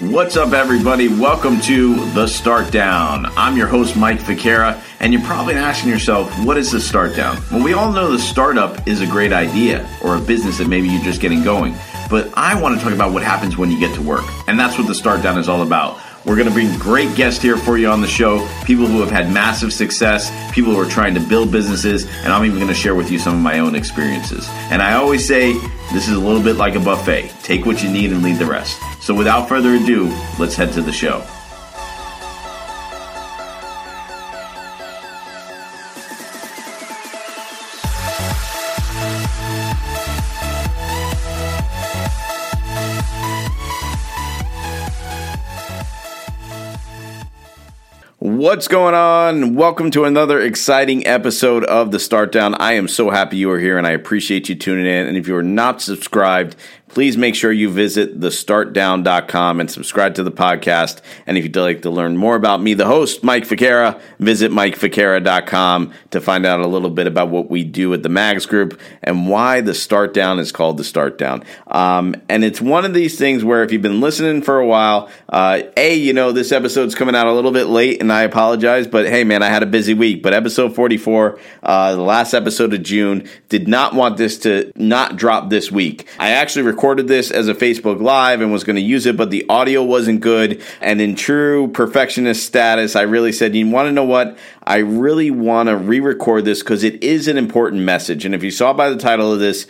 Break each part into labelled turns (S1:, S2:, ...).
S1: What's up, everybody? Welcome to The Start Down. I'm your host, Mike Ficara, and you're probably asking yourself, what is the start down? Well, we all know the startup is a great idea or a business that maybe you're just getting going. But I want to talk about what happens when you get to work. And that's what the start down is all about. We're going to bring great guests here for you on the show, people who have had massive success, people who are trying to build businesses, and I'm even going to share with you some of my own experiences. And I always say this is a little bit like a buffet. Take what you need and leave the rest. So without further ado, let's head to the show. What's going on? Welcome to another exciting episode of the Start Down. I am so happy you are here and I appreciate you tuning in. And if you are not subscribed, please make sure you visit thestartdown.com and subscribe to the podcast. And if you'd like to learn more about me, the host, Mike Ficara, visit mikeficara.com to find out a little bit about what we do at the Mags Group and why the Start Down is called the Start Down. Um, and it's one of these things where if you've been listening for a while, uh, A, you know, this episode's coming out a little bit late and I apologize, but hey, man, I had a busy week. But episode 44, uh, the last episode of June, did not want this to not drop this week. I actually recorded recorded this as a Facebook Live and was going to use it, but the audio wasn't good. And in true perfectionist status, I really said, you want to know what? I really want to re record this because it is an important message. And if you saw by the title of this,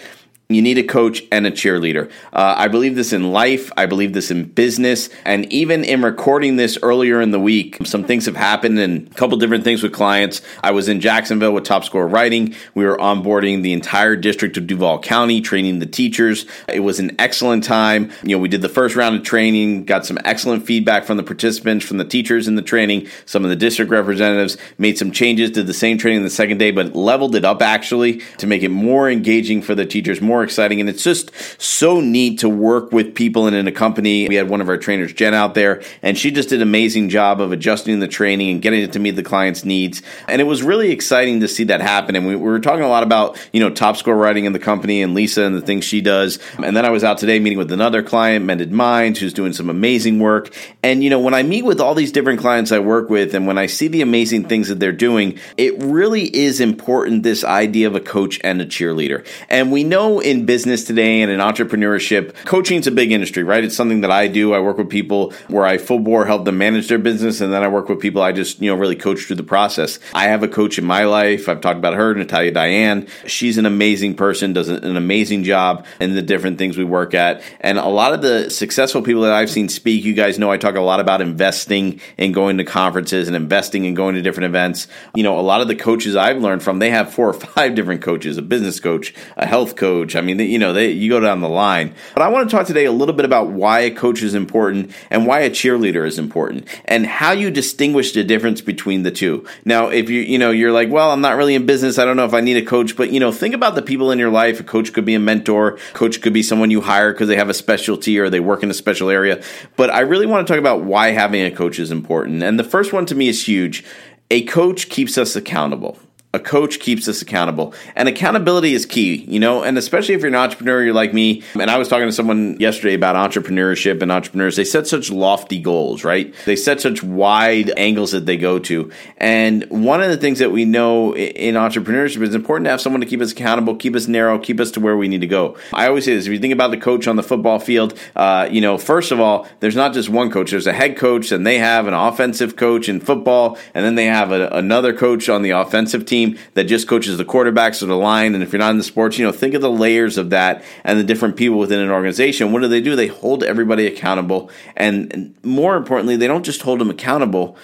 S1: you need a coach and a cheerleader. Uh, I believe this in life. I believe this in business. And even in recording this earlier in the week, some things have happened and a couple different things with clients. I was in Jacksonville with Top Score Writing. We were onboarding the entire district of Duval County, training the teachers. It was an excellent time. You know, we did the first round of training, got some excellent feedback from the participants, from the teachers in the training, some of the district representatives, made some changes, did the same training the second day, but leveled it up actually to make it more engaging for the teachers, more exciting. And it's just so neat to work with people and in a company. We had one of our trainers, Jen, out there, and she just did an amazing job of adjusting the training and getting it to meet the client's needs. And it was really exciting to see that happen. And we, we were talking a lot about, you know, top score writing in the company and Lisa and the things she does. And then I was out today meeting with another client, Mended Minds, who's doing some amazing work. And, you know, when I meet with all these different clients I work with and when I see the amazing things that they're doing, it really is important this idea of a coach and a cheerleader. And we know in business today and in entrepreneurship, coaching is a big industry, right? It's something that I do. I work with people where I full bore help them manage their business, and then I work with people I just, you know, really coach through the process. I have a coach in my life. I've talked about her, Natalia Diane. She's an amazing person, does an amazing job in the different things we work at. And a lot of the successful people that I've seen speak, you guys know I talk a lot about investing and going to conferences and investing and going to different events. You know, a lot of the coaches I've learned from, they have four or five different coaches, a business coach, a health coach, I mean, you know, they, you go down the line. But I want to talk today a little bit about why a coach is important and why a cheerleader is important and how you distinguish the difference between the two. Now, if you, you know, you're like, well, I'm not really in business. I don't know if I need a coach, but you know, think about the people in your life. A coach could be a mentor. Coach could be someone you hire because they have a specialty or they work in a special area. But I really want to talk about why having a coach is important. And the first one to me is huge. A coach keeps us accountable a coach keeps us accountable. And accountability is key you know and especially if you're an entrepreneur you're like me. And i was talking to someone yesterday about entrepreneurship and entrepreneurs. They set such lofty goals right? They set such wide angles that they go to. And one of the things that we know in entrepreneurship is important to have someone to keep us accountable keep us narrow keep us to where we need to go. I always say this if you think about the coach on the football field uh, you know first of all there's not just one coach. There's a head coach and they have an offensive coach in football and then they have a, another coach on the offensive team team that just coaches the quarterbacks or the line. And if you're not in the sports, you know, think of the layers of that and the different people within an organization. What do they do? They hold everybody accountable. And more importantly, they don't just hold them accountable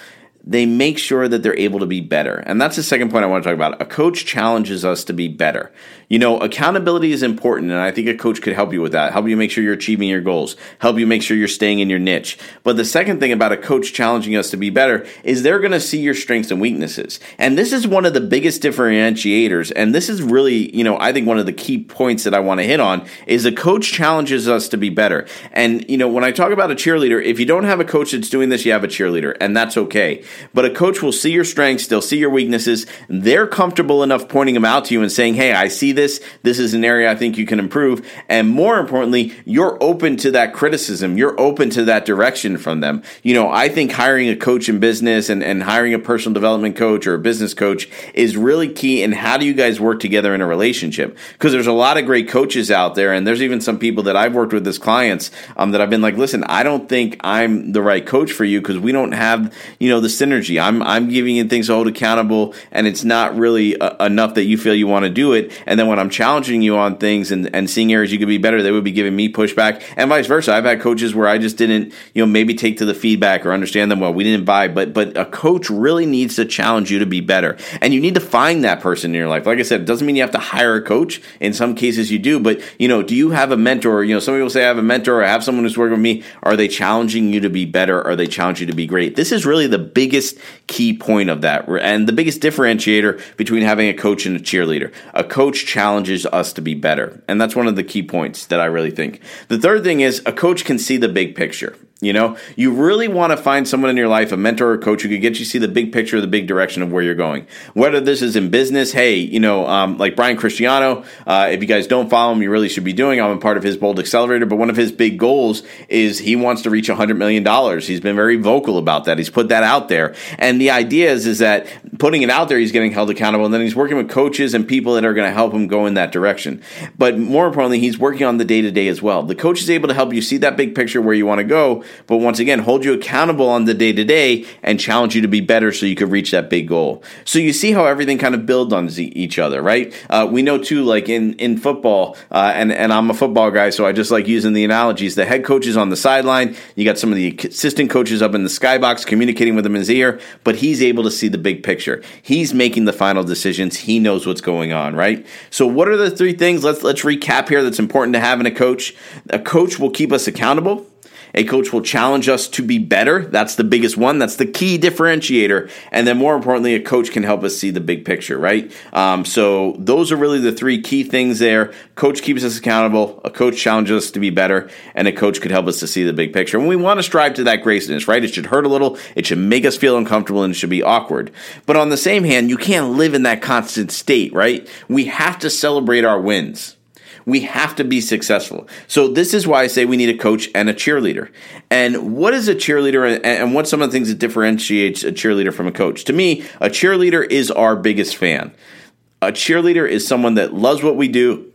S1: they make sure that they're able to be better. And that's the second point I want to talk about. A coach challenges us to be better. You know, accountability is important, and I think a coach could help you with that, help you make sure you're achieving your goals, help you make sure you're staying in your niche. But the second thing about a coach challenging us to be better is they're going to see your strengths and weaknesses. And this is one of the biggest differentiators. And this is really, you know, I think one of the key points that I want to hit on is a coach challenges us to be better. And, you know, when I talk about a cheerleader, if you don't have a coach that's doing this, you have a cheerleader, and that's okay. But a coach will see your strengths, they'll see your weaknesses. They're comfortable enough pointing them out to you and saying, hey, I see this. This is an area I think you can improve. And more importantly, you're open to that criticism. You're open to that direction from them. You know, I think hiring a coach in business and, and hiring a personal development coach or a business coach is really key in how do you guys work together in a relationship? Because there's a lot of great coaches out there, and there's even some people that I've worked with as clients um, that I've been like, listen, I don't think I'm the right coach for you because we don't have, you know, the synergy. I'm I'm giving you things to hold accountable, and it's not really uh, enough that you feel you want to do it. And then when I'm challenging you on things and, and seeing areas you could be better, they would be giving me pushback, and vice versa. I've had coaches where I just didn't, you know, maybe take to the feedback or understand them well. We didn't buy, but but a coach really needs to challenge you to be better, and you need to find that person in your life. Like I said, it doesn't mean you have to hire a coach. In some cases, you do, but you know, do you have a mentor? You know, some people say I have a mentor. I have someone who's working with me. Are they challenging you to be better? Are they challenging you to be great? This is really the biggest key point of that, and the biggest differentiator between having a coach and a cheerleader. A coach challenges us to be better, and that's one of the key points that I really think. The third thing is a coach can see the big picture. You know, you really want to find someone in your life, a mentor or coach who could get you see the big picture, the big direction of where you're going. Whether this is in business, hey, you know, um, like Brian Cristiano, uh, if you guys don't follow him, you really should be doing. I'm a part of his Bold Accelerator, but one of his big goals is he wants to reach $100 million. He's been very vocal about that. He's put that out there. And the idea is, is that putting it out there, he's getting held accountable, and then he's working with coaches and people that are going to help him go in that direction. But more importantly, he's working on the day to day as well. The coach is able to help you see that big picture where you want to go but once again, hold you accountable on the day to day and challenge you to be better so you could reach that big goal. So you see how everything kind of builds on each other, right? Uh, we know too, like in, in football, uh, and, and I'm a football guy, so I just like using the analogies. The head coach is on the sideline, you got some of the assistant coaches up in the skybox communicating with him in his ear, but he's able to see the big picture. He's making the final decisions. He knows what's going on, right? So what are the three things? Let's let's recap here that's important to have in a coach. A coach will keep us accountable. A coach will challenge us to be better. That's the biggest one. That's the key differentiator. And then, more importantly, a coach can help us see the big picture, right? Um, so, those are really the three key things there. Coach keeps us accountable, a coach challenges us to be better, and a coach could help us to see the big picture. And we want to strive to that greatness, right? It should hurt a little, it should make us feel uncomfortable, and it should be awkward. But on the same hand, you can't live in that constant state, right? We have to celebrate our wins. We have to be successful. So this is why I say we need a coach and a cheerleader. And what is a cheerleader and what's some of the things that differentiates a cheerleader from a coach? To me, a cheerleader is our biggest fan. A cheerleader is someone that loves what we do,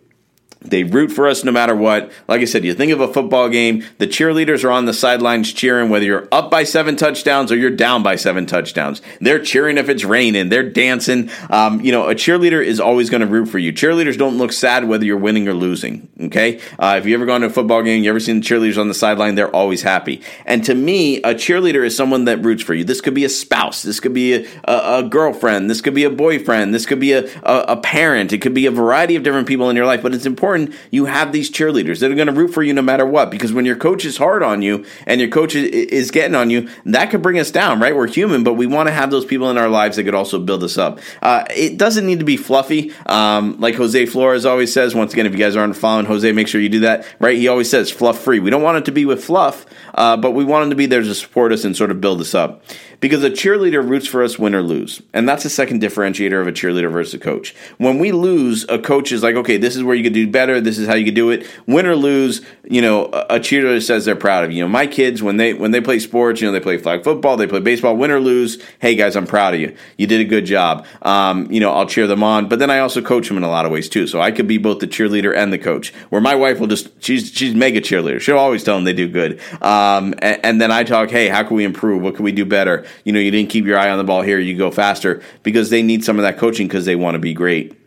S1: they root for us no matter what. Like I said, you think of a football game, the cheerleaders are on the sidelines cheering, whether you're up by seven touchdowns or you're down by seven touchdowns. They're cheering if it's raining, they're dancing. Um, you know, a cheerleader is always going to root for you. Cheerleaders don't look sad whether you're winning or losing. Okay? Uh, if you ever gone to a football game, you ever seen the cheerleaders on the sideline, they're always happy. And to me, a cheerleader is someone that roots for you. This could be a spouse, this could be a, a, a girlfriend, this could be a boyfriend, this could be a, a, a parent, it could be a variety of different people in your life, but it's important important you have these cheerleaders that are going to root for you no matter what. Because when your coach is hard on you and your coach is getting on you, that could bring us down, right? We're human, but we want to have those people in our lives that could also build us up. Uh, it doesn't need to be fluffy. Um, like Jose Flores always says, once again, if you guys aren't following Jose, make sure you do that, right? He always says fluff free. We don't want it to be with fluff, uh, but we want him to be there to support us and sort of build us up because a cheerleader roots for us win or lose. And that's the second differentiator of a cheerleader versus a coach. When we lose, a coach is like, okay, this is where you could do better. This is how you could do it. Win or lose, you know, a cheerleader says they're proud of you. You know, my kids, when they, when they play sports, you know, they play flag football, they play baseball, win or lose. Hey guys, I'm proud of you. You did a good job. Um, you know, I'll cheer them on, but then I also coach them in a lot of ways too. So I could be both the cheerleader and the coach where my wife will just, she's, she's mega cheerleader. She'll always tell them they do good. Um, and, and then I talk, hey, how can we improve? What can we do better? You know, you didn't keep your eye on the ball here, you go faster because they need some of that coaching because they want to be great.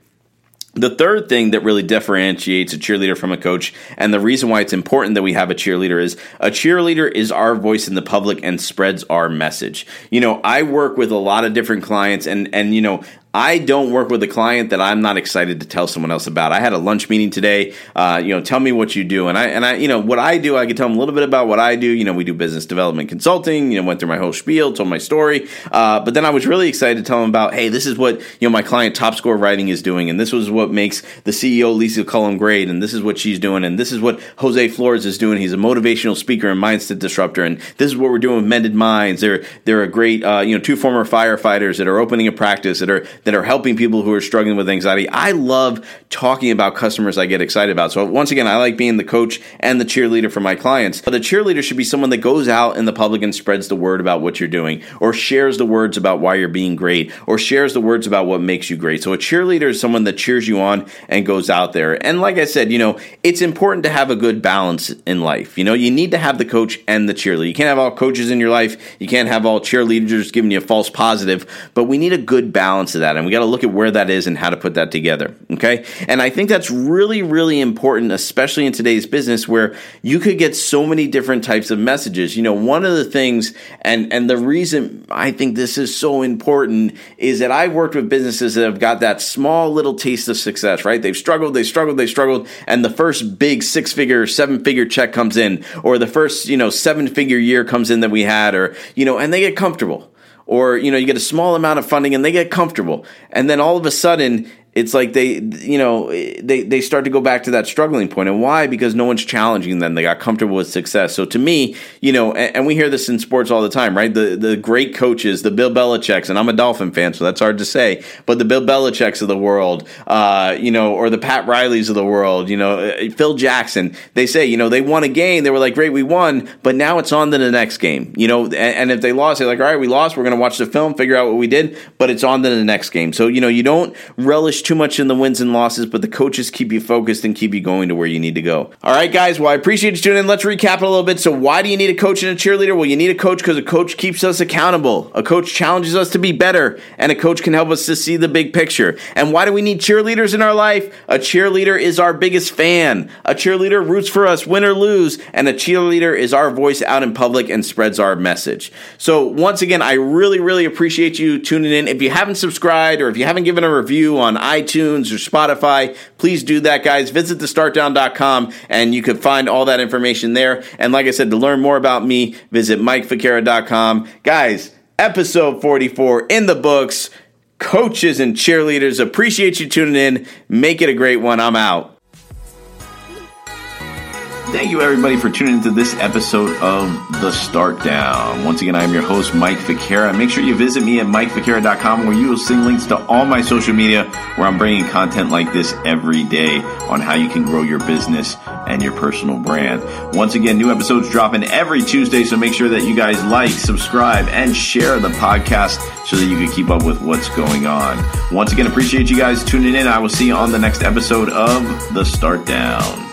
S1: The third thing that really differentiates a cheerleader from a coach, and the reason why it's important that we have a cheerleader is a cheerleader is our voice in the public and spreads our message. You know, I work with a lot of different clients, and and you know, I don't work with a client that I'm not excited to tell someone else about. I had a lunch meeting today. Uh, you know, tell me what you do, and I and I, you know, what I do. I can tell them a little bit about what I do. You know, we do business development consulting. You know, went through my whole spiel, told my story, uh, but then I was really excited to tell them about, hey, this is what you know my client Top Score Writing is doing, and this was what makes the CEO Lisa Cullum great, and this is what she's doing, and this is what Jose Flores is doing. He's a motivational speaker and mindset disruptor, and this is what we're doing with Mended Minds. They're they're a great, uh, you know, two former firefighters that are opening a practice that are that are helping people who are struggling with anxiety. I love talking about customers I get excited about. So once again, I like being the coach and the cheerleader for my clients. But a cheerleader should be someone that goes out in the public and spreads the word about what you're doing, or shares the words about why you're being great, or shares the words about what makes you great. So a cheerleader is someone that cheers you on and goes out there. And like I said, you know, it's important to have a good balance in life. You know, you need to have the coach and the cheerleader. You can't have all coaches in your life. You can't have all cheerleaders giving you a false positive, but we need a good balance of that. And we got to look at where that is and how to put that together. Okay. And I think that's really, really important, especially in today's business where you could get so many different types of messages. You know, one of the things, and, and the reason I think this is so important is that I've worked with businesses that have got that small little taste of success, right? They've struggled, they struggled, they struggled, and the first big six figure, seven figure check comes in, or the first, you know, seven figure year comes in that we had, or, you know, and they get comfortable or you know you get a small amount of funding and they get comfortable. And then all of a sudden it's like they you know they they start to go back to that struggling point. And why? Because no one's challenging them. They got comfortable with success. So to me you know and, and, we hear this in sports all the time right? The the great coaches the Bill Belichick's and I'm a Dolphin fan so that's hard to say but the Bill Belichick's of the world uh, you know or the Pat Rileys of the world you know uh, Phil Jackson they say you know they won a game. They were like great we won but now it's on to the next game you know? And, and if they lost they're like all right we lost. We're going to watch the film figure out what we did but it's on to the next game. So you know you don't relish too much in the wins and losses, but the coaches keep you focused and keep you going to where you need to go. All right, guys. Well, I appreciate you tuning in. Let's recap it a little bit. So, why do you need a coach and a cheerleader? Well, you need a coach because a coach keeps us accountable. A coach challenges us to be better, and a coach can help us to see the big picture. And why do we need cheerleaders in our life? A cheerleader is our biggest fan. A cheerleader roots for us, win or lose, and a cheerleader is our voice out in public and spreads our message. So, once again, I really, really appreciate you tuning in. If you haven't subscribed or if you haven't given a review on iTunes or Spotify, please do that, guys. Visit thestartdown.com and you can find all that information there. And like I said, to learn more about me, visit MikeFicara.com. Guys, episode 44 in the books. Coaches and cheerleaders, appreciate you tuning in. Make it a great one. I'm out. Thank you, everybody, for tuning into this episode of The Start Down. Once again, I am your host, Mike Ficara. Make sure you visit me at MikeFicara.com where you will see links to all my social media where I'm bringing content like this every day on how you can grow your business and your personal brand. Once again, new episodes dropping every Tuesday, so make sure that you guys like, subscribe, and share the podcast so that you can keep up with what's going on. Once again, appreciate you guys tuning in. I will see you on the next episode of The Start Down.